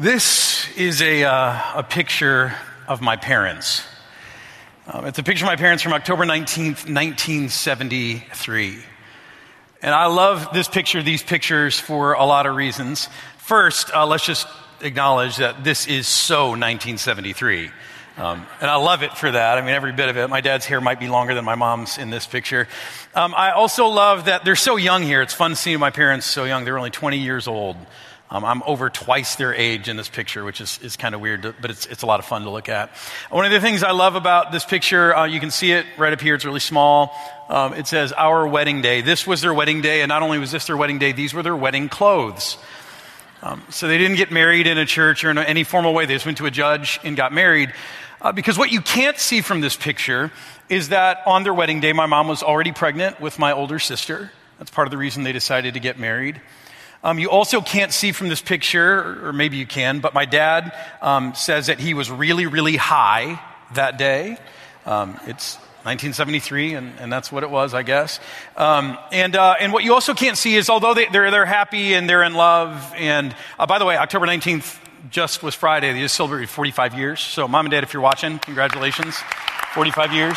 This is a, uh, a picture of my parents. Um, it's a picture of my parents from October 19th, 1973. And I love this picture, these pictures, for a lot of reasons. First, uh, let's just acknowledge that this is so 1973. Um, and I love it for that. I mean, every bit of it. My dad's hair might be longer than my mom's in this picture. Um, I also love that they're so young here. It's fun seeing my parents so young. They're only 20 years old. Um, I'm over twice their age in this picture, which is, is kind of weird, but it's, it's a lot of fun to look at. One of the things I love about this picture, uh, you can see it right up here, it's really small. Um, it says, Our wedding day. This was their wedding day, and not only was this their wedding day, these were their wedding clothes. Um, so they didn't get married in a church or in any formal way. They just went to a judge and got married. Uh, because what you can't see from this picture is that on their wedding day, my mom was already pregnant with my older sister. That's part of the reason they decided to get married. Um, you also can't see from this picture, or maybe you can, but my dad um, says that he was really, really high that day. Um, it's 1973, and, and, that's what it was, I guess. Um, and, uh, and what you also can't see is although they, are they're, they're happy and they're in love, and uh, by the way, October 19th just was Friday. They just celebrated 45 years. So, mom and dad, if you're watching, congratulations. 45 years.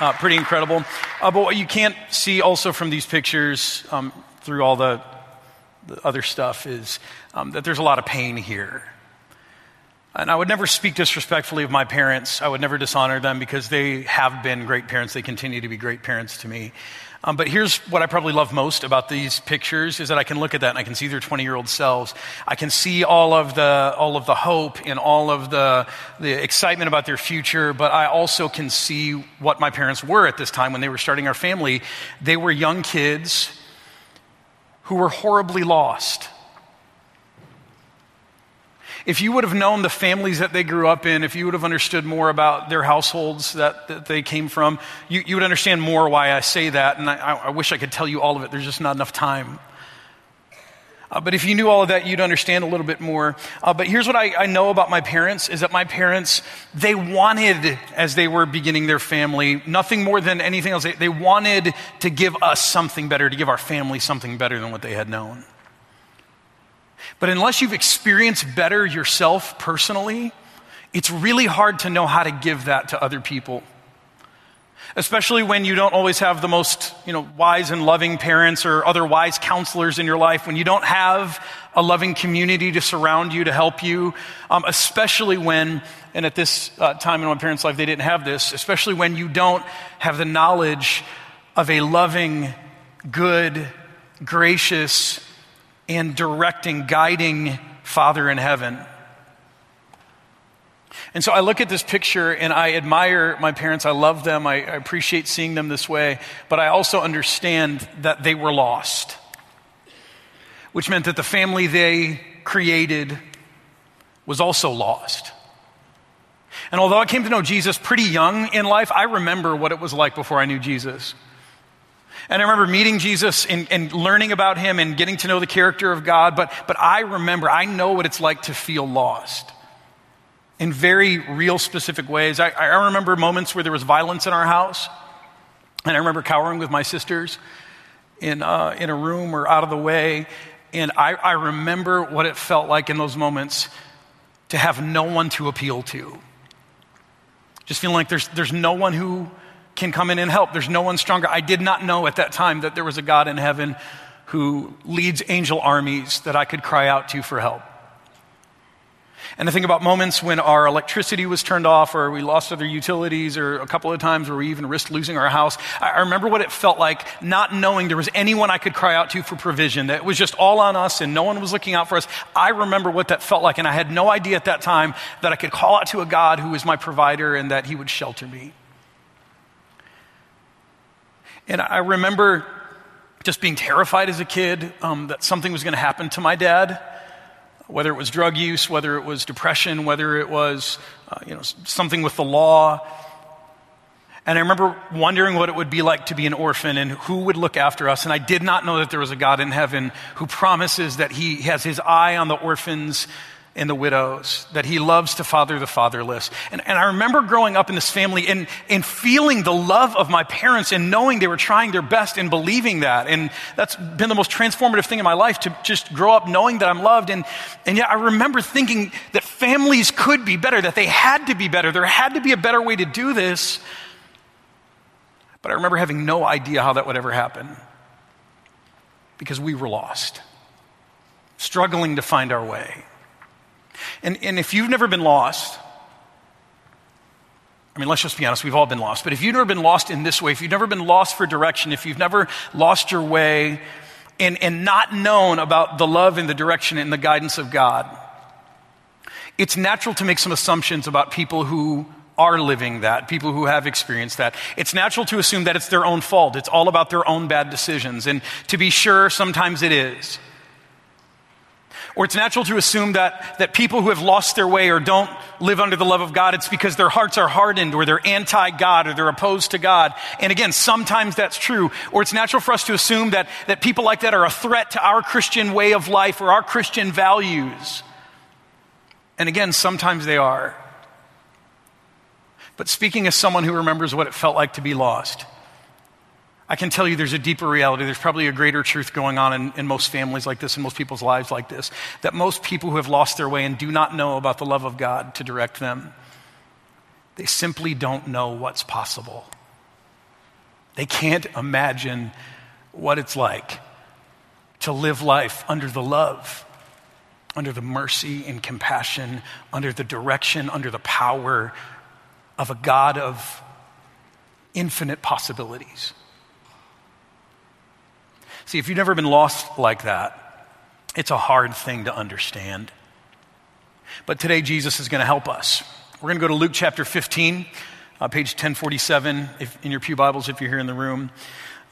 Uh, pretty incredible. Uh, but what you can't see also from these pictures, um, through all the, the other stuff is um, that there's a lot of pain here. And I would never speak disrespectfully of my parents. I would never dishonor them because they have been great parents. They continue to be great parents to me. Um, but here's what I probably love most about these pictures is that I can look at that and I can see their 20 year old selves. I can see all of the, all of the hope and all of the, the excitement about their future, but I also can see what my parents were at this time when they were starting our family. They were young kids who were horribly lost. If you would have known the families that they grew up in, if you would have understood more about their households that, that they came from, you, you would understand more why I say that. And I, I wish I could tell you all of it. There's just not enough time. Uh, but if you knew all of that, you'd understand a little bit more. Uh, but here's what I, I, know about my parents is that my parents, they wanted, as they were beginning their family, nothing more than anything else. They, they wanted to give us something better, to give our family something better than what they had known. But unless you've experienced better yourself personally, it's really hard to know how to give that to other people especially when you don't always have the most you know, wise and loving parents or other wise counselors in your life, when you don't have a loving community to surround you, to help you, um, especially when, and at this uh, time in my parents' life, they didn't have this, especially when you don't have the knowledge of a loving, good, gracious, and directing, guiding Father in heaven. And so I look at this picture and I admire my parents. I love them. I, I, appreciate seeing them this way. But I also understand that they were lost, which meant that the family they created was also lost. And although I came to know Jesus pretty young in life, I remember what it was like before I knew Jesus. And I remember meeting Jesus and, and, learning about him and getting to know the character of God. But, but I remember, I know what it's like to feel lost in very real, specific ways. I, I remember moments where there was violence in our house, and I remember cowering with my sisters in, uh, in a room or out of the way. And I, I remember what it felt like in those moments to have no one to appeal to. Just feeling like there's, there's no one who can come in and help. There's no one stronger. I did not know at that time that there was a God in heaven who leads angel armies that I could cry out to for help. And I think about moments when our electricity was turned off or we lost other utilities or a couple of times where we even risked losing our house. I remember what it felt like not knowing there was anyone I could cry out to for provision, that it was just all on us and no one was looking out for us. I remember what that felt like and I had no idea at that time that I could call out to a God who was my provider and that he would shelter me. And I remember just being terrified as a kid um, that something was going to happen to my dad whether it was drug use, whether it was depression, whether it was uh, you know, something with the law. And I remember wondering what it would be like to be an orphan and who would look after us. And I did not know that there was a God in heaven who promises that He has His eye on the orphans and the widows, that he loves to father the fatherless. And, and I remember growing up in this family and, and feeling the love of my parents and knowing they were trying their best and believing that. And that's been the most transformative thing in my life to just grow up knowing that I'm loved. And, and yet I remember thinking that families could be better, that they had to be better. There had to be a better way to do this. But I remember having no idea how that would ever happen because we were lost, struggling to find our way. And, and if you've never been lost, I mean, let's just be honest, we've all been lost. But if you've never been lost in this way, if you've never been lost for direction, if you've never lost your way and, and not known about the love and the direction and the guidance of God, it's natural to make some assumptions about people who are living that, people who have experienced that. It's natural to assume that it's their own fault. It's all about their own bad decisions. And to be sure, sometimes it is. Or it's natural to assume that, that people who have lost their way or don't live under the love of God, it's because their hearts are hardened or they're anti God or they're opposed to God. And again, sometimes that's true. Or it's natural for us to assume that, that people like that are a threat to our Christian way of life or our Christian values. And again, sometimes they are. But speaking as someone who remembers what it felt like to be lost, I can tell you there's a deeper reality. There's probably a greater truth going on in, in, most families like this, in most people's lives like this, that most people who have lost their way and do not know about the love of God to direct them, they simply don't know what's possible. They can't imagine what it's like to live life under the love, under the mercy and compassion, under the direction, under the power of a God of infinite possibilities. See, if you've never been lost like that, it's a hard thing to understand. But today, Jesus is going to help us. We're going to go to Luke chapter 15, uh, page 1047, if, in your Pew Bibles, if you're here in the room.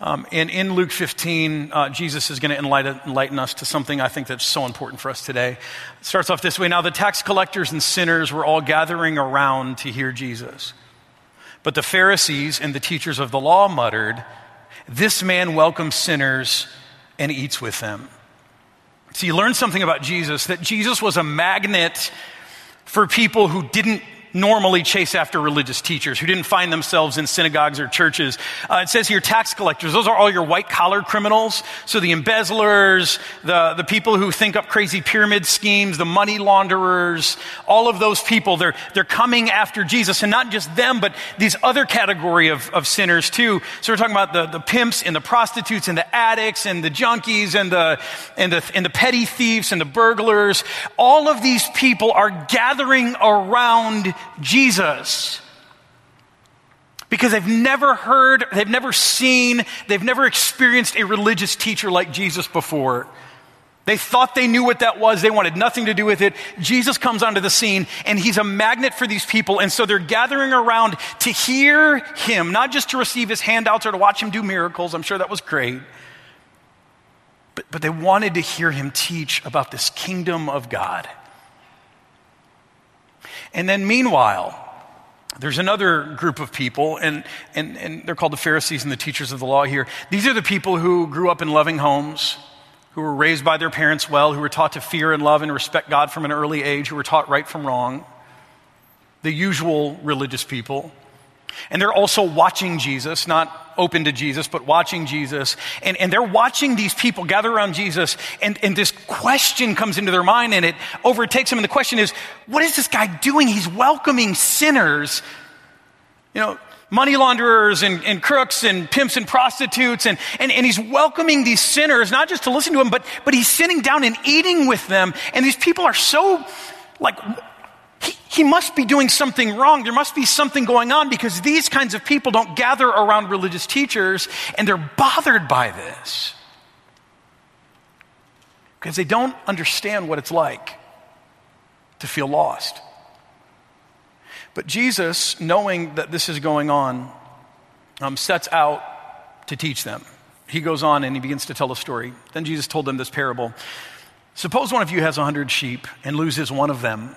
Um, and in Luke 15, uh, Jesus is going to enlighten, enlighten, us to something I think that's so important for us today. It starts off this way Now, the tax collectors and sinners were all gathering around to hear Jesus. But the Pharisees and the teachers of the law muttered, This man welcomes sinners and eats with them. So you learn something about Jesus that Jesus was a magnet for people who didn't normally chase after religious teachers who didn't find themselves in synagogues or churches. Uh, it says here tax collectors. Those are all your white collar criminals. So the embezzlers, the, the people who think up crazy pyramid schemes, the money launderers, all of those people, they're, they're coming after Jesus. And not just them, but these other category of, of sinners too. So we're talking about the, the pimps and the prostitutes and the addicts and the junkies and the, and the, and the petty thieves and the burglars. All of these people are gathering around Jesus. Because they've never heard, they've never seen, they've never experienced a religious teacher like Jesus before. They thought they knew what that was. They wanted nothing to do with it. Jesus comes onto the scene and he's a magnet for these people. And so they're gathering around to hear him, not just to receive his handouts or to watch him do miracles. I'm sure that was great. But, but they wanted to hear him teach about this kingdom of God. And then, meanwhile, there's another group of people, and, and, and they're called the Pharisees and the teachers of the law here. These are the people who grew up in loving homes, who were raised by their parents well, who were taught to fear and love and respect God from an early age, who were taught right from wrong. The usual religious people. And they're also watching Jesus, not open to Jesus, but watching Jesus. And, and they're watching these people gather around Jesus, and, and this question comes into their mind, and it overtakes them. And the question is, what is this guy doing? He's welcoming sinners, you know, money launderers and, and crooks and pimps and prostitutes, and, and, and he's welcoming these sinners, not just to listen to them, but, but he's sitting down and eating with them. And these people are so like he, must be doing something wrong. There must be something going on because these kinds of people don't gather around religious teachers and they're bothered by this. Because they don't understand what it's like to feel lost. But Jesus, knowing that this is going on, um, sets out to teach them. He goes on and he begins to tell a story. Then Jesus told them this parable Suppose one of you has a hundred sheep and loses one of them.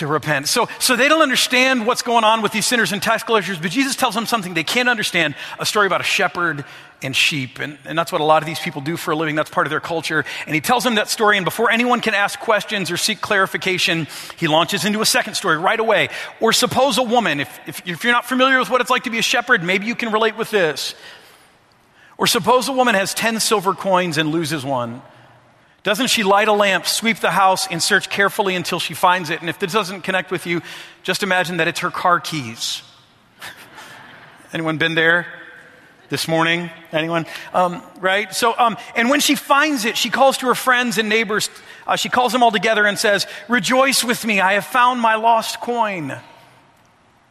to repent. So, so they don't understand what's going on with these sinners and tax collectors, but Jesus tells them something they can't understand a story about a shepherd and sheep. And, and that's what a lot of these people do for a living. That's part of their culture. And he tells them that story, and before anyone can ask questions or seek clarification, he launches into a second story right away. Or suppose a woman, if, if, if you're not familiar with what it's like to be a shepherd, maybe you can relate with this. Or suppose a woman has 10 silver coins and loses one. Doesn't she light a lamp, sweep the house, and search carefully until she finds it? And if this doesn't connect with you, just imagine that it's her car keys. Anyone been there? this morning? Anyone? Um, right? So, um, and when she finds it, she calls to her friends and neighbors. Uh, she calls them all together and says, Rejoice with me, I have found my lost coin.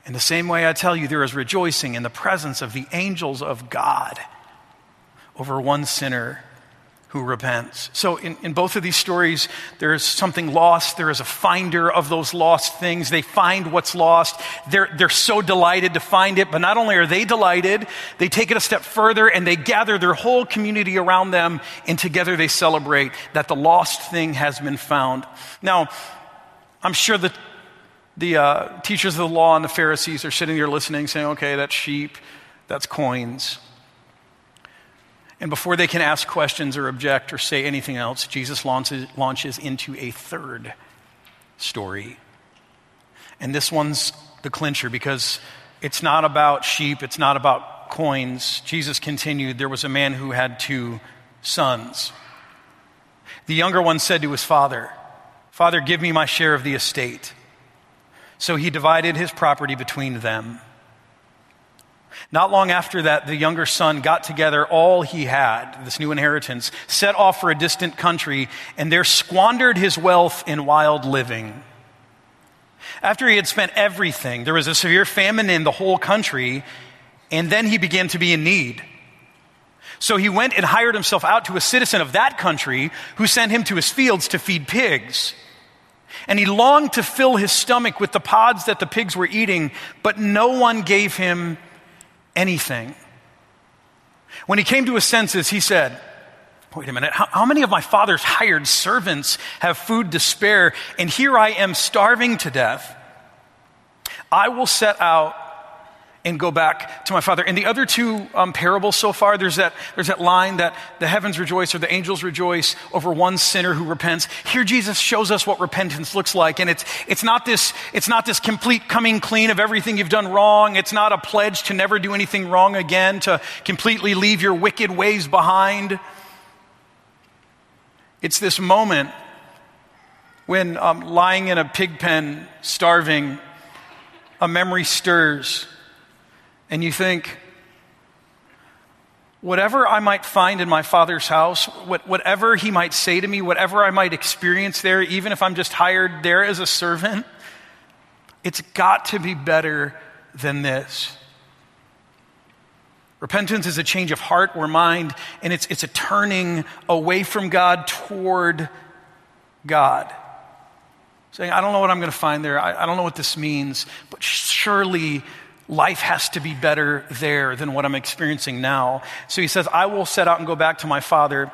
In the same way, I tell you, there is rejoicing in the presence of the angels of God over one sinner who repents. So, in, in both of these stories, there is something lost. There is a finder of those lost things. They find what's lost. They're, they're so delighted to find it, but not only are they delighted, they take it a step further and they gather their whole community around them, and together they celebrate that the lost thing has been found. Now, I'm sure that the uh, teachers of the law and the Pharisees are sitting there listening, saying, okay, that's sheep, that's coins. And before they can ask questions or object or say anything else, Jesus launches, launches into a third story. And this one's the clincher because it's not about sheep, it's not about coins. Jesus continued there was a man who had two sons. The younger one said to his father, Father, give me my share of the estate. So he divided his property between them. Not long after that, the younger son got together all he had, this new inheritance, set off for a distant country, and there squandered his wealth in wild living. After he had spent everything, there was a severe famine in the whole country, and then he began to be in need. So he went and hired himself out to a citizen of that country who sent him to his fields to feed pigs. And he longed to fill his stomach with the pods that the pigs were eating, but no one gave him anything. When he came to his senses, he said, Wait a minute, how, how, many of my father's hired servants have food to spare, and here I am starving to death? I will set out and go back to my father. In the other two um, parables so far, there's that, there's that line that the heavens rejoice or the angels rejoice over one sinner who repents. Here Jesus shows us what repentance looks like. And it's, it's, not this, it's not this complete coming clean of everything you've done wrong. It's not a pledge to never do anything wrong again, to completely leave your wicked ways behind. It's this moment when um, lying in a pig pen, starving, a memory stirs and you think, whatever I might find in my father's house, whatever he might say to me, whatever I might experience there, even if I'm just hired there as a servant, it's got to be better than this. Repentance is a change of heart or mind, and it's, it's a turning away from God toward God. Saying, I don't know what I'm going to find there. I, I don't know what this means, but surely life has to be better there than what I'm experiencing now. So he says, I will set out and go back to my father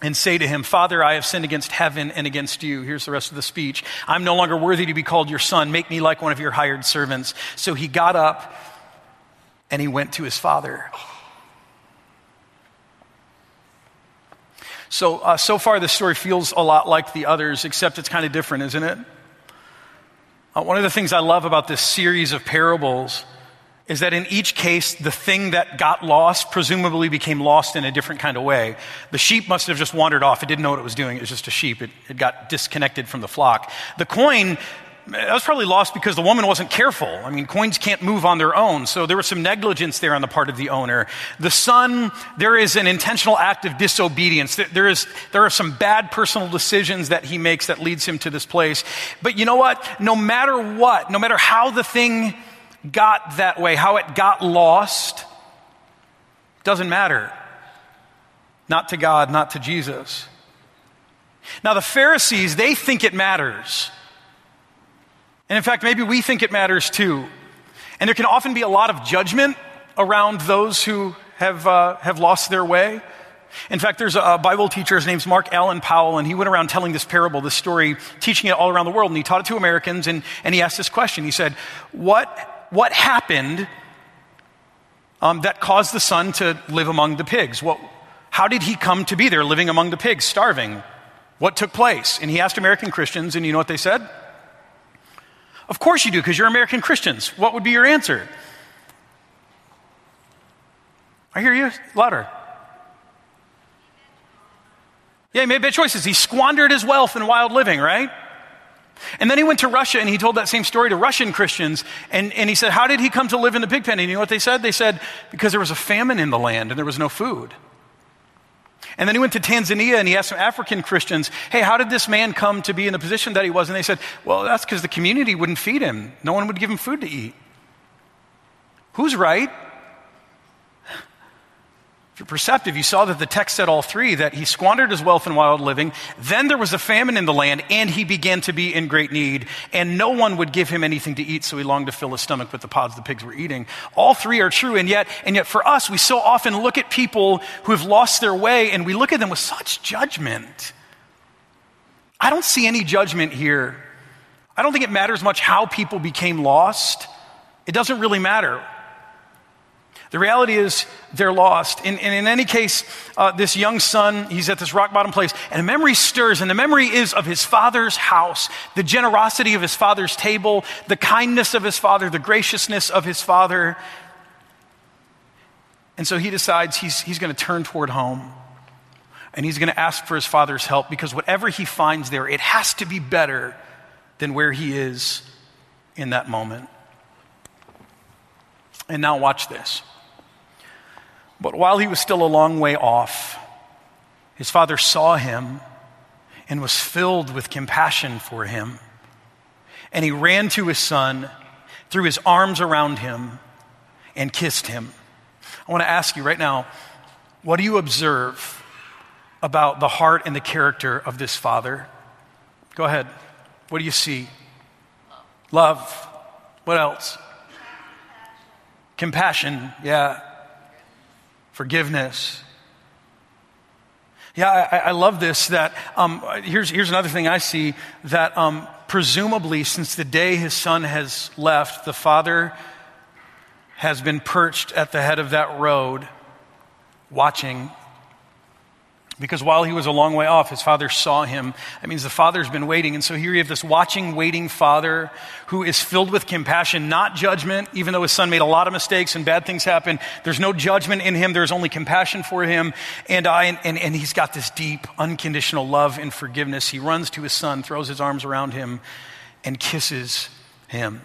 and say to him, Father, I have sinned against heaven and against you. Here's the rest of the speech. I'm no longer worthy to be called your son. Make me like one of your hired servants. So he got up and he went to his father. So, uh, so far, this story feels a lot like the others, except it's kind of different, isn't it? Uh, one of the things I love about this series of parables is that in each case, the thing that got lost presumably became lost in a different kind of way. The sheep must have just wandered off. It didn't know what it was doing. It was just a sheep. It, it got disconnected from the flock. The coin that was probably lost because the woman wasn't careful. I mean, coins can't move on their own, so there was some negligence there on the part of the owner. The son, there is an intentional act of disobedience. There, is, there are some bad personal decisions that he makes that leads him to this place. But you know what? No matter what, no matter how the thing got that way, how it got lost, doesn't matter. Not to God, not to Jesus. Now, the Pharisees, they think it matters. And in fact, maybe we think it matters too. And there can often be a lot of judgment around those who have, uh, have lost their way. In fact, there's a Bible teacher, his name's Mark Allan Powell, and he went around telling this parable, this story, teaching it all around the world. And he taught it to Americans, and, and he asked this question. He said, What, what happened um, that caused the son to live among the pigs? What, how did he come to be there living among the pigs, starving? What took place? And he asked American Christians, and you know what they said? Of course you do, because you're American Christians. What would be your answer? I hear you louder. Yeah, he made bad choices. He squandered his wealth in wild living, right? And then he went to Russia and he told that same story to Russian Christians. And, and he said, How did he come to live in the pig pen? And you know what they said? They said, Because there was a famine in the land and there was no food. And then he went to Tanzania and he asked some African Christians, Hey, how did this man come to be in the position that he was? And they said, Well, that's because the community wouldn't feed him, no one would give him food to eat. Who's right? You're perceptive, you saw that the text said all three that he squandered his wealth in wild living. Then there was a famine in the land, and he began to be in great need. And no one would give him anything to eat, so he longed to fill his stomach with the pods the pigs were eating. All three are true, and yet, and yet for us, we so often look at people who have lost their way, and we look at them with such judgment. I don't see any judgment here. I don't think it matters much how people became lost. It doesn't really matter. The reality is they're lost. And, and in any case, uh, this young son, he's at this rock bottom place, and a memory stirs, and the memory is of his father's house, the generosity of his father's table, the kindness of his father, the graciousness of his father. And so he decides he's, he's going to turn toward home. And he's going to ask for his father's help because whatever he finds there, it has to be better than where he is in that moment. And now, watch this. But while he was still a long way off, his father saw him and was filled with compassion for him. And he ran to his son, threw his arms around him, and kissed him. I want to ask you right now what do you observe about the heart and the character of this father? Go ahead. What do you see? Love. What else? Compassion. Yeah forgiveness. Yeah, I, I love this. That um, here's, here's another thing I see that um, presumably, since the day his son has left, the father has been perched at the head of that road, watching because while he was a long way off, his father saw him. That means the father's been waiting. And so here you have this watching, waiting father who is filled with compassion, not judgment, even though his son made a lot of mistakes and bad things happen. There's no judgment in him, there's only compassion for him. And, I, and, and he's got this deep, unconditional love and forgiveness. He runs to his son, throws his arms around him, and kisses him.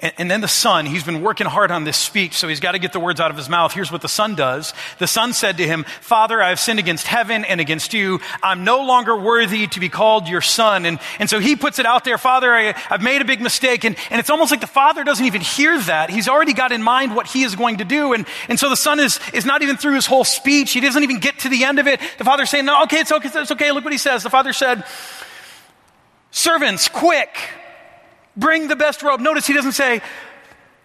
And, and, then the son, he's been working hard on this speech, so he's got to get the words out of his mouth. Here's what the son does. The son said to him, Father, I have sinned against heaven and against you. I'm no longer worthy to be called your son. And, and so he puts it out there, Father, I, have made a big mistake. And, and it's almost like the father doesn't even hear that. He's already got in mind what he is going to do. And, and so the son is, is not even through his whole speech. He doesn't even get to the end of it. The father's saying, No, okay, it's okay, it's okay. Look what he says. The father said, Servants, quick Bring the best robe. Notice he doesn't say,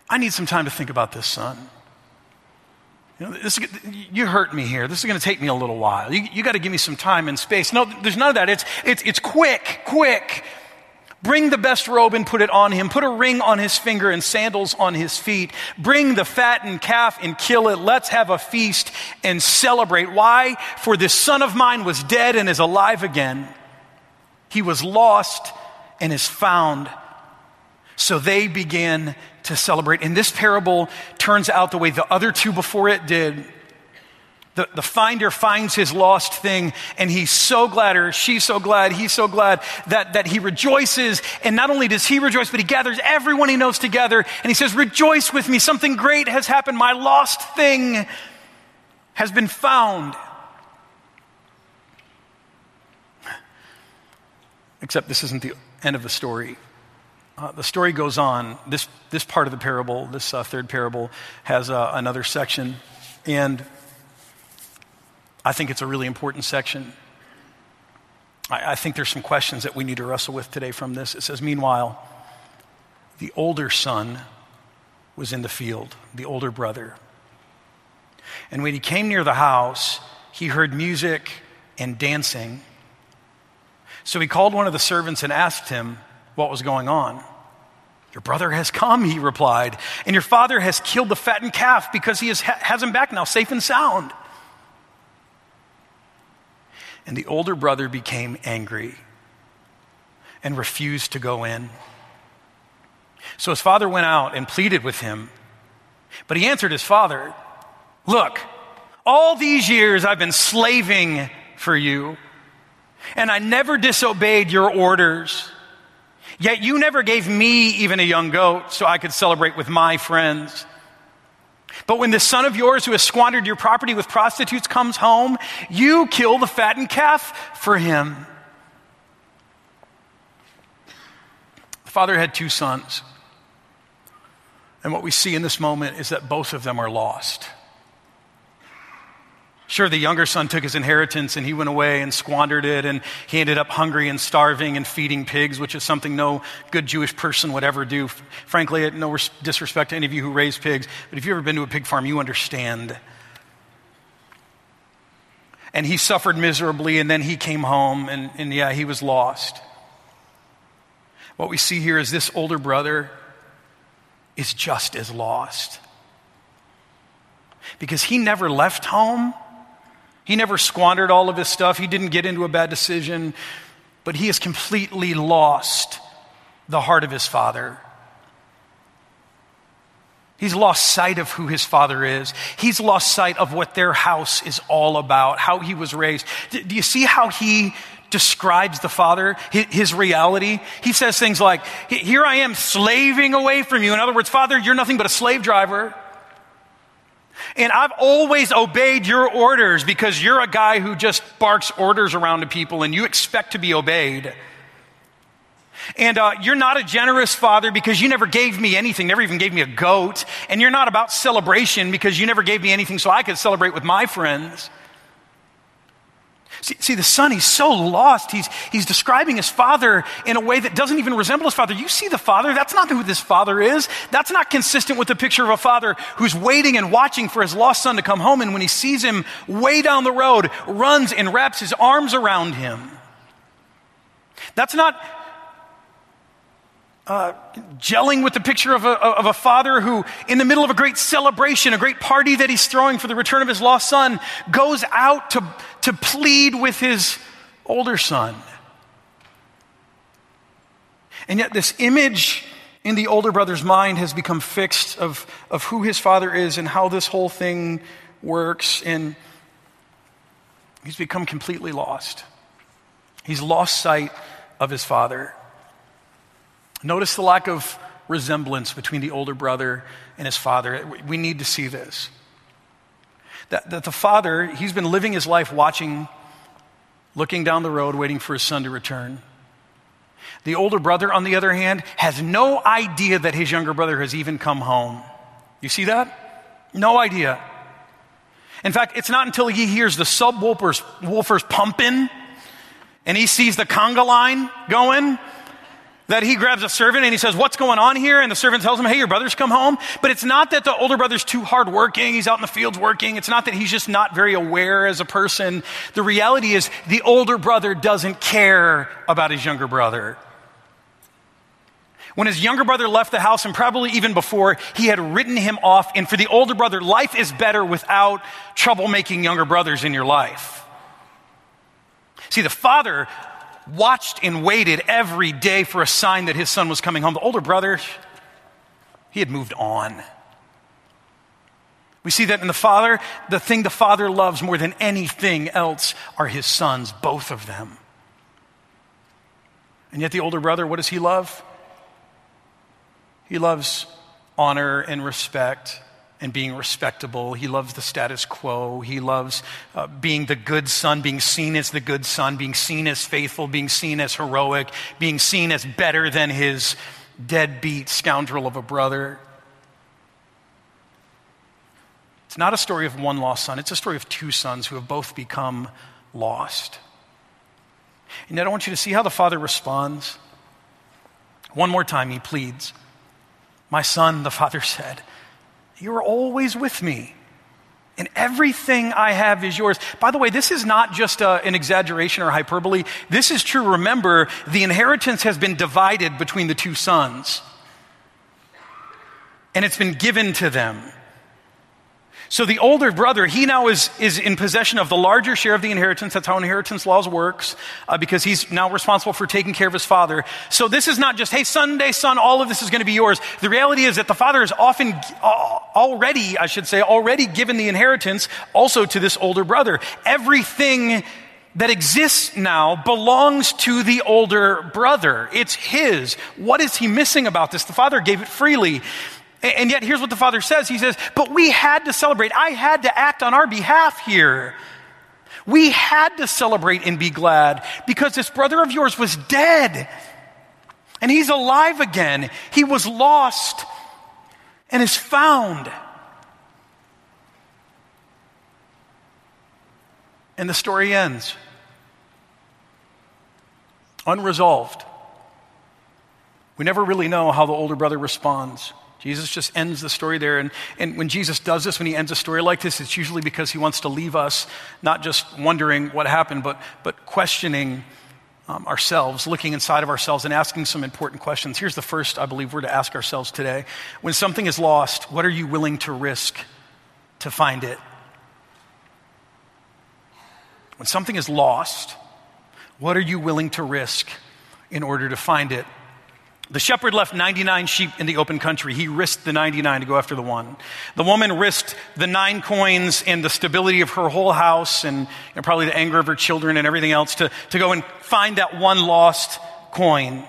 I need some time to think about this, son. You, know, this, you hurt me here. This is going to take me a little while. You, you got to give me some time and space. No, there's none of that. It's, it's, it's quick, quick. Bring the best robe and put it on him. Put a ring on his finger and sandals on his feet. Bring the fattened calf and kill it. Let's have a feast and celebrate. Why? For this son of mine was dead and is alive again. He was lost and is found. So they began to celebrate. And this parable turns out the way the other two before it did. The, the finder finds his lost thing, and he's so glad, or she's so glad, he's so glad that, that he rejoices. And not only does he rejoice, but he gathers everyone he knows together, and he says, Rejoice with me, something great has happened. My lost thing has been found. Except this isn't the end of the story. Uh, the story goes on. This, this part of the parable, this uh, third parable, has uh, another section. And I think it's a really important section. I, I think there's some questions that we need to wrestle with today from this. It says, Meanwhile, the older son was in the field, the older brother. And when he came near the house, he heard music and dancing. So he called one of the servants and asked him what was going on. Your brother has come, he replied, and your father has killed the fattened calf because he has, has him back now, safe and sound. And the older brother became angry and refused to go in. So his father went out and pleaded with him. But he answered his father, Look, all these years I've been slaving for you, and I never disobeyed your orders. Yet you never gave me even a young goat so I could celebrate with my friends. But when this son of yours who has squandered your property with prostitutes comes home, you kill the fattened calf for him. The father had two sons. And what we see in this moment is that both of them are lost. Sure, the younger son took his inheritance and he went away and squandered it, and he ended up hungry and starving and feeding pigs, which is something no good Jewish person would ever do. Frankly, no disrespect to any of you who raise pigs, but if you've ever been to a pig farm, you understand. And he suffered miserably, and then he came home, and, and yeah, he was lost. What we see here is this older brother is just as lost. Because he never left home he never squandered all of his stuff. He didn't get into a bad decision, but he has completely lost the heart of his father. He's lost sight of who his father is. He's lost sight of what their house is all about, how he was raised. Do you see how he describes the father, his reality? He says things like, Here I am slaving away from you. In other words, Father, you're nothing but a slave driver. And I've always obeyed your orders because you're a guy who just barks orders around to people and you expect to be obeyed. And uh, you're not a generous father because you never gave me anything, never even gave me a goat. And you're not about celebration because you never gave me anything so I could celebrate with my friends. See, see, the son, he's so lost. He's, he's describing his father in a way that doesn't even resemble his father. You see the father? That's not who this father is. That's not consistent with the picture of a father who's waiting and watching for his lost son to come home. And when he sees him way down the road, runs and wraps his arms around him. That's not uh, gelling with the picture of a, of a father who, in the middle of a great celebration, a great party that he's throwing for the return of his lost son, goes out to, to plead with his older son. And yet, this image in the older brother's mind has become fixed of, of who his father is and how this whole thing works. And he's become completely lost. He's lost sight of his father. Notice the lack of resemblance between the older brother and his father. We need to see this. That, that the father, he's been living his life watching, looking down the road, waiting for his son to return. The older brother, on the other hand, has no idea that his younger brother has even come home. You see that? No idea. In fact, it's not until he hears the subwoofers woofers pumping and he sees the conga line going that he grabs a servant and he says, What's going on here? And the servant tells him, Hey, your brother's come home. But it's not that the older brother's too hard working. He's out in the fields working. It's not that he's just not very aware as a person. The reality is, the older brother doesn't care about his younger brother. When his younger brother left the house, and probably even before, he had written him off. And for the older brother, life is better without troublemaking younger brothers in your life. See, the father watched and waited every day for a sign that his son was coming home. The older brother, he had moved on. We see that in the father. The thing the father loves more than anything else are his sons, both of them. And yet, the older brother, what does he love? He loves honor and respect and being respectable. He loves the status quo. He loves uh, being the good son, being seen as the good son, being seen as faithful, being seen as heroic, being seen as better than his deadbeat scoundrel of a brother. It's not a story of one lost son, it's a story of two sons who have both become lost. And I want you to see how the father responds. One more time, he pleads. My son, the father said, You are always with me, and everything I have is yours. By the way, this is not just uh, an exaggeration or hyperbole. This is true. Remember, the inheritance has been divided between the two sons, and it's been given to them. So the older brother, he now is, is in possession of the larger share of the inheritance. That's how inheritance laws works, uh, because he's now responsible for taking care of his father. So this is not just, hey, Sunday, son, all of this is going to be yours. The reality is that the father is often uh, already, I should say, already given the inheritance also to this older brother. Everything that exists now belongs to the older brother. It's his. What is he missing about this? The father gave it freely. And yet, here's what the father says He says, But we had to celebrate. I had to act on our behalf here. We had to celebrate and be glad because this brother of yours was dead and he's alive again. He was lost and is found. And the story ends unresolved. We never really know how the older brother responds. Jesus just ends the story there. And, and when Jesus does this, when he ends a story like this, it's usually because he wants to leave us not just wondering what happened, but, but questioning um, ourselves, looking inside of ourselves and asking some important questions. Here's the first I believe we're to ask ourselves today. When something is lost, what are you willing to risk to find it? When something is lost, what are you willing to risk in order to find it? The shepherd left 99 sheep in the open country. He risked the 99 to go after the one. The woman risked the nine coins and the stability of her whole house and, and probably the anger of her children and everything else to, to go and find that one lost coin.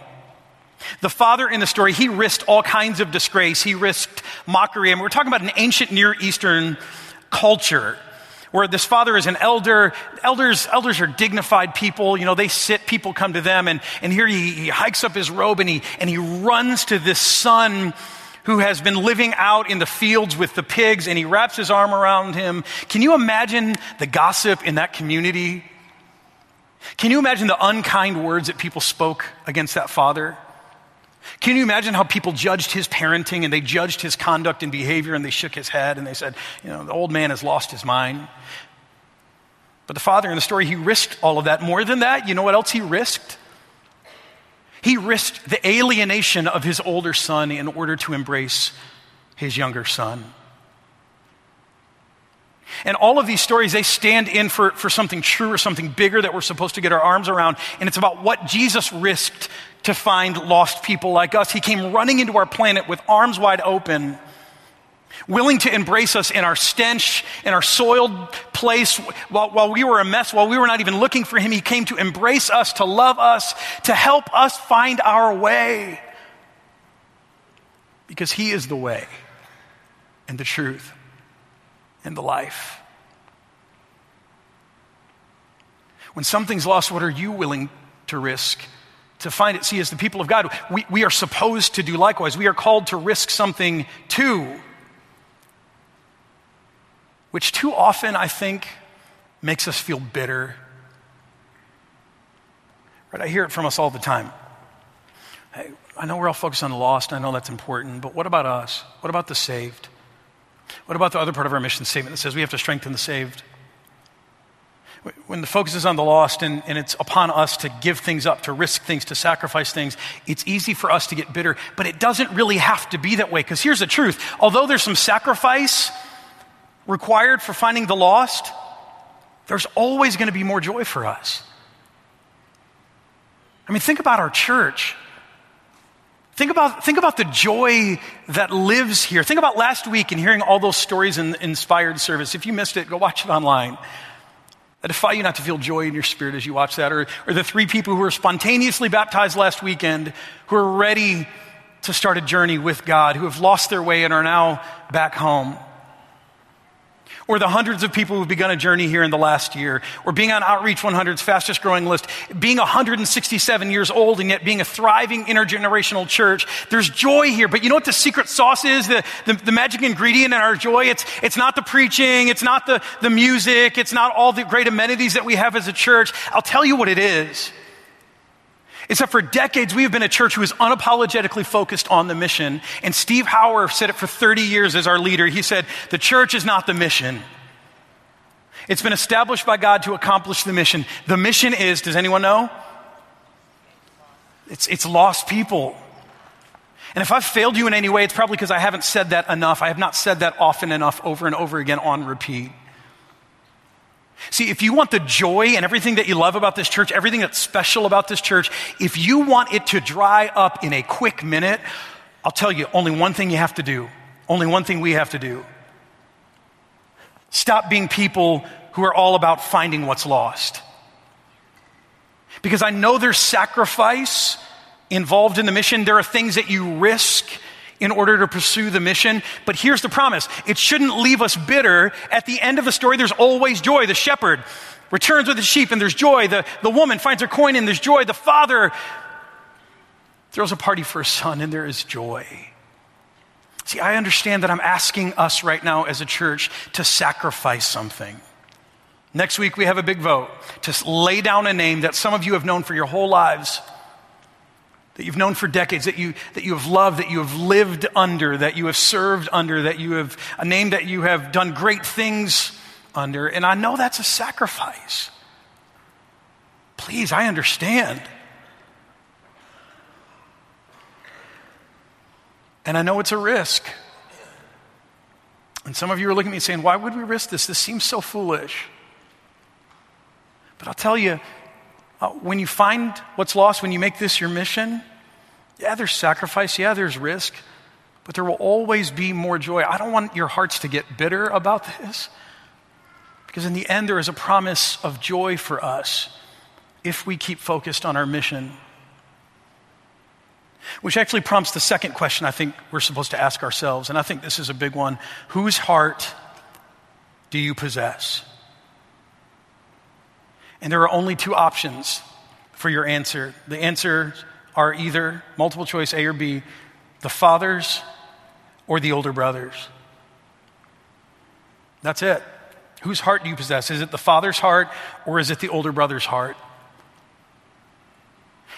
The father in the story, he risked all kinds of disgrace. He risked mockery. And we're talking about an ancient Near Eastern culture where this father is an elder. Elders, elders are dignified people. You know, they sit, people come to them. And, and here he, he hikes up his robe and he, and he runs to this son who has been living out in the fields with the pigs and he wraps his arm around him. Can you imagine the gossip in that community? Can you imagine the unkind words that people spoke against that father? Can you imagine how people judged his parenting and they judged his conduct and behavior and they shook his head and they said, you know, the old man has lost his mind. But the father in the story, he risked all of that. More than that, you know what else he risked? He risked the alienation of his older son in order to embrace his younger son. And all of these stories, they stand in for, for something true or something bigger that we're supposed to get our arms around. And it's about what Jesus risked to find lost people like us. He came running into our planet with arms wide open, willing to embrace us in our stench, in our soiled place. While, while we were a mess, while we were not even looking for Him, He came to embrace us, to love us, to help us find our way. Because He is the way and the truth and the life. When something's lost, what are you willing to risk to find it. See, as the people of God, we, we are supposed to do likewise. We are called to risk something too, which too often, I think, makes us feel bitter. Right? I hear it from us all the time. I know we're all focused on the lost, I know that's important, but what about us? What about the saved? What about the other part of our mission statement that says we have to strengthen the saved? when the focus is on the lost and, and, it's upon us to give things up, to risk things, to sacrifice things, it's easy for us to get bitter. But it doesn't really have to be that way. Because here's the truth although there's some sacrifice required for finding the lost, there's always going to be more joy for us. I mean, think about our church. Think about, think about the joy that lives here. Think about last week and hearing all those stories in inspired service. If you missed it, go watch it online. I defy you not to feel joy in your spirit as you watch that. Or, or the three people who were spontaneously baptized last weekend who are ready to start a journey with God, who have lost their way and are now back home or the hundreds of people who've begun a journey here in the last year, or being on Outreach 100's fastest growing list, being 167 years old and yet being a thriving intergenerational church. There's joy here, but you know what the secret sauce is? The, the, the magic ingredient in our joy? It's, it's not the preaching, it's not the, the music, it's not all the great amenities that we have as a church. I'll tell you what it is. That for decades we have been a church who is unapologetically focused on the mission. And Steve Hauer said it for 30 years as our leader. He said, The church is not the mission. It's been established by God to accomplish the mission. The mission is, does anyone know? It's, it's lost people. And if I've failed you in any way, it's probably because I haven't said that enough. I have not said that often enough over and over again on repeat. See, if you want the joy and everything that you love about this church, everything that's special about this church, if you want it to dry up in a quick minute, I'll tell you only one thing you have to do. Only one thing we have to do. Stop being people who are all about finding what's lost. Because I know there's sacrifice involved in the mission. There are things that you risk in order to pursue the mission. But here's the promise it shouldn't leave us bitter. At the end of the story, there's always joy. The shepherd returns with the sheep, and there's joy. The, the woman finds her coin, and there's joy. The father throws a party for his son, and there is joy. See, I understand that I'm asking us right now as a church to sacrifice something. Next week, we have a big vote to lay down a name that some of you have known for your whole lives that you've known for decades, that you, that you have loved, that you have lived under, that you have served under, that you have, a name that you have done great things under. And I know that's a sacrifice. Please, I understand. And I know it's a risk. And some of you are looking at me saying, why would we risk this? This seems so foolish. But I'll tell you, uh, when you find what's lost, when you make this your mission, yeah, there's sacrifice, yeah, there's risk, but there will always be more joy. I don't want your hearts to get bitter about this, because in the end, there is a promise of joy for us if we keep focused on our mission. Which actually prompts the second question I think we're supposed to ask ourselves, and I think this is a big one. Whose heart do you possess? And there are only two options for your answer. The answers are either multiple choice A or B, the fathers or the older brothers. That's it. Whose heart do you possess? Is it the father's heart or is it the older brother's heart?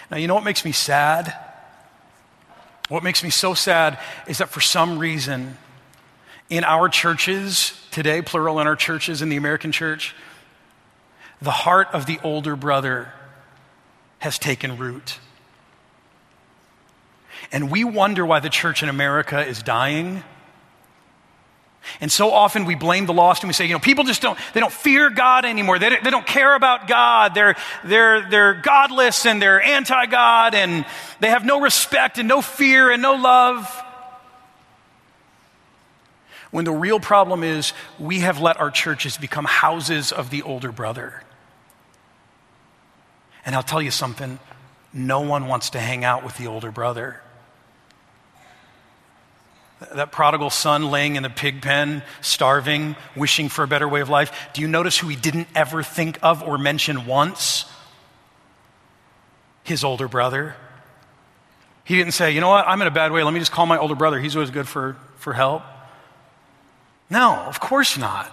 Now, you know what makes me sad? What makes me so sad is that for some reason, in our churches today, plural in our churches in the American church, the heart of the older brother has taken root. And we wonder why the church in America is dying. And so often we blame the lost and we say, you know, people just don't, they don't fear God anymore. They, they don't care about God. They're, they're, they're godless and they're anti God and they have no respect and no fear and no love. When the real problem is we have let our churches become houses of the older brother. And I'll tell you something no one wants to hang out with the older brother. That prodigal son laying in the pig pen, starving, wishing for a better way of life. Do you notice who he didn't ever think of or mention once? His older brother. He didn't say, you know what, I'm in a bad way. Let me just call my older brother. He's always good for, for help. No, of course not.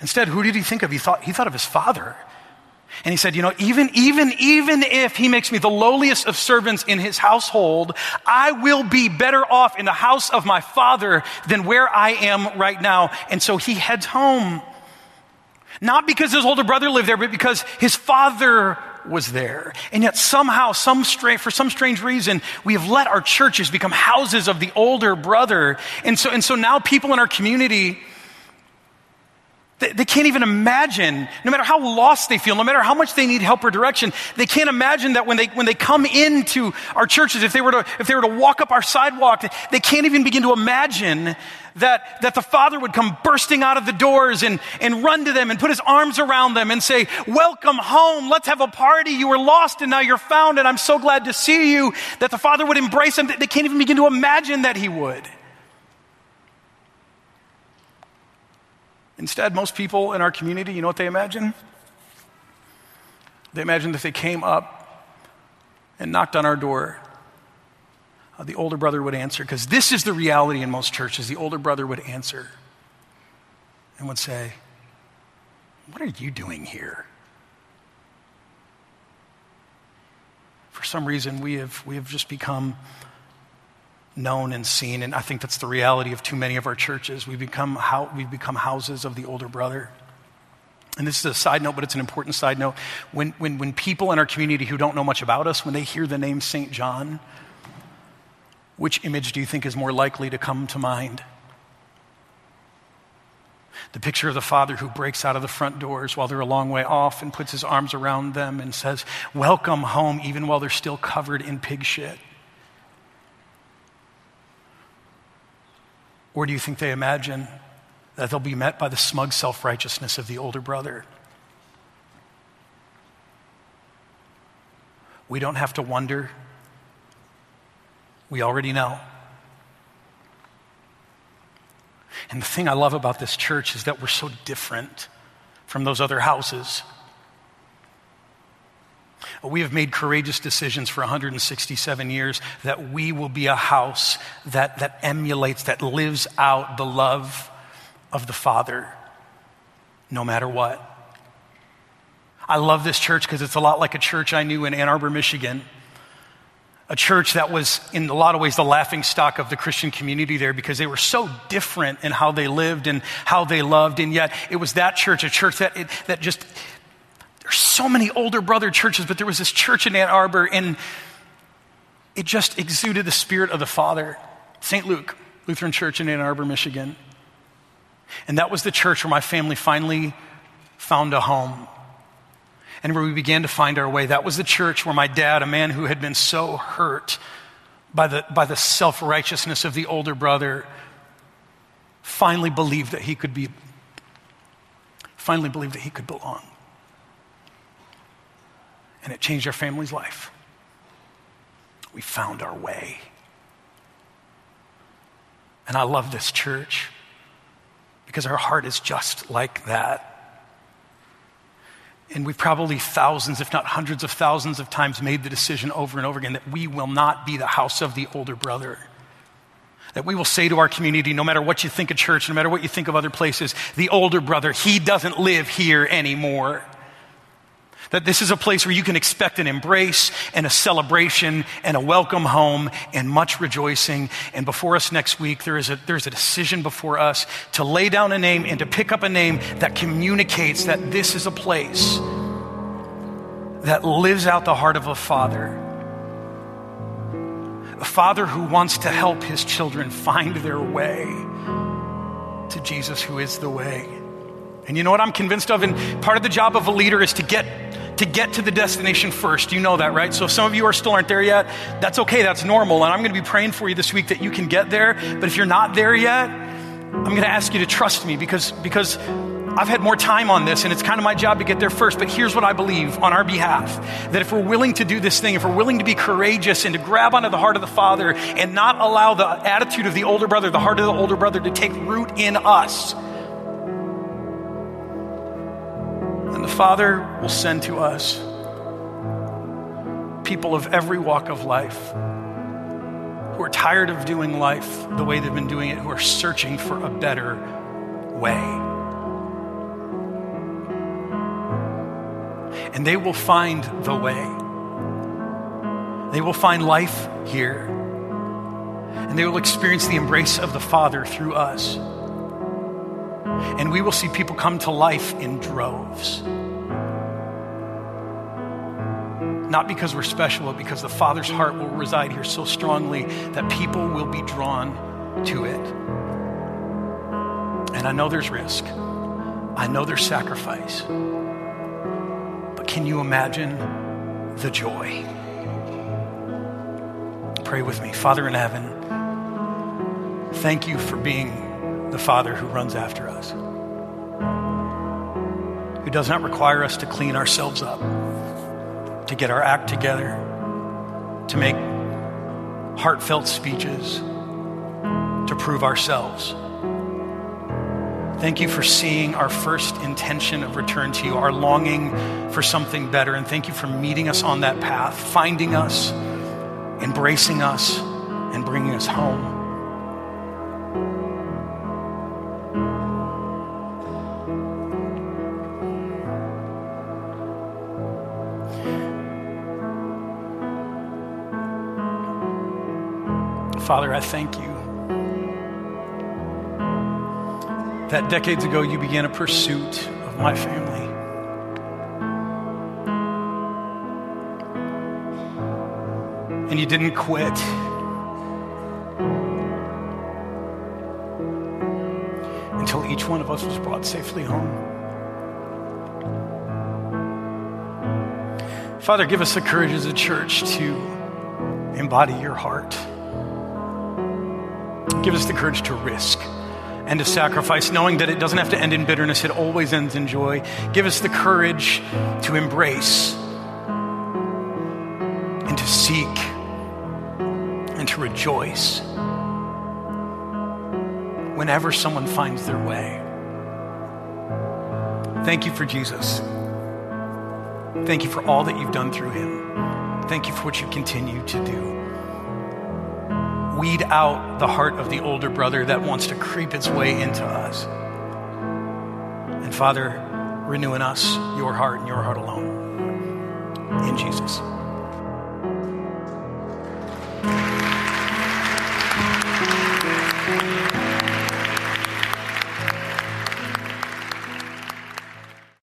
Instead, who did he think of? He thought, he thought of his father. And he said, You know, even, even, even if he makes me the lowliest of servants in his household, I will be better off in the house of my father than where I am right now. And so he heads home. Not because his older brother lived there, but because his father was there. And yet somehow, some for some strange reason, we have let our churches become houses of the older brother. And so, and so now people in our community, they, can't even imagine, no matter how lost they feel, no matter how much they need help or direction, they can't imagine that when they, when they come into our churches, if they, were to, if they were to walk up our sidewalk, they can't even begin to imagine that, that the Father would come bursting out of the doors and, and run to them and put his arms around them and say, Welcome home. Let's have a party. You were lost and now you're found, and I'm so glad to see you. That the Father would embrace them. They can't even begin to imagine that he would. Instead, most people in our community, you know what they imagine? They imagine that if they came up and knocked on our door, uh, the older brother would answer, because this is the reality in most churches. The older brother would answer and would say, What are you doing here? For some reason, we have, we have just become known and seen, and I think that's the reality of too many of our churches. We become, how, we become houses of the older brother. And this is a side note, but it's an important side note. When, when, when people in our community who don't know much about us, when they hear the name St. John, which image do you think is more likely to come to mind? The picture of the father who breaks out of the front doors while they're a long way off and puts his arms around them and says, Welcome home, even while they're still covered in pig shit. Or do you think they imagine that they'll be met by the smug self righteousness of the older brother? We don't have to wonder. We already know. And the thing I love about this church is that we're so different from those other houses. We have made courageous decisions for 167 years that we will be a house that, that emulates, that lives out the love of the Father, no matter what. I love this church because it's a lot like a church I knew in Ann Arbor, Michigan a church that was, in a lot of ways, the laughing stock of the Christian community there because they were so different in how they lived and how they loved. And yet, it was that church, a church that, it, that just, so many older brother churches, but there was this church in Ann Arbor, and it just exuded the spirit of the Father. St. Luke, Lutheran Church in Ann Arbor, Michigan. And that was the church where my family finally found a home and where we began to find our way. That was the church where my dad, a man who had been so hurt by the, by the self righteousness of the older brother, finally believed that he could be, finally believed that he could belong. And it changed our family's life. We found our way. And I love this church because our heart is just like that. And we've probably thousands, if not hundreds of thousands of times made the decision over and over again that we will not be the house of the older brother. That we will say to our community, no matter what you think of church, no matter what you think of other places, the older brother, he doesn't live here anymore. That this is a place where you can expect an embrace and a celebration and a welcome home and much rejoicing. And before us next week, there is a, there's a decision before us to lay down a name and to pick up a name that communicates that this is a place that lives out the heart of a father. A father who wants to help his children find their way to Jesus, who is the way. And you know what I'm convinced of? And part of the job of a leader is to get to get to the destination first. You know that, right? So if some of you are still aren't there yet, that's okay, that's normal. And I'm going to be praying for you this week that you can get there. But if you're not there yet, I'm going to ask you to trust me because, because I've had more time on this and it's kind of my job to get there first. But here's what I believe on our behalf that if we're willing to do this thing, if we're willing to be courageous and to grab onto the heart of the Father and not allow the attitude of the older brother, the heart of the older brother to take root in us, And the Father will send to us people of every walk of life who are tired of doing life the way they've been doing it, who are searching for a better way. And they will find the way. They will find life here. And they will experience the embrace of the Father through us and we will see people come to life in droves. Not because we're special, but because the Father's heart will reside here so strongly that people will be drawn to it. And I know there's risk, I know there's sacrifice. But can you imagine the joy? Pray with me. Father in heaven, thank you for being the Father who runs after us, who does not require us to clean ourselves up, to get our act together, to make heartfelt speeches, to prove ourselves. Thank you for seeing our first intention of return to you, our longing for something better. And thank you for meeting us on that path, finding us, embracing us, and bringing us home. Father, I thank you that decades ago you began a pursuit of my family. And you didn't quit. Until each one of us was brought safely home. Father, give us the courage as a church to embody your heart. Give us the courage to risk and to sacrifice, knowing that it doesn't have to end in bitterness, it always ends in joy. Give us the courage to embrace and to seek and to rejoice whenever someone finds their way. Thank you for Jesus. Thank you for all that you've done through him. Thank you for what you continue to do weed out the heart of the older brother that wants to creep its way into us. And Father, renew in us your heart and your heart alone. In Jesus.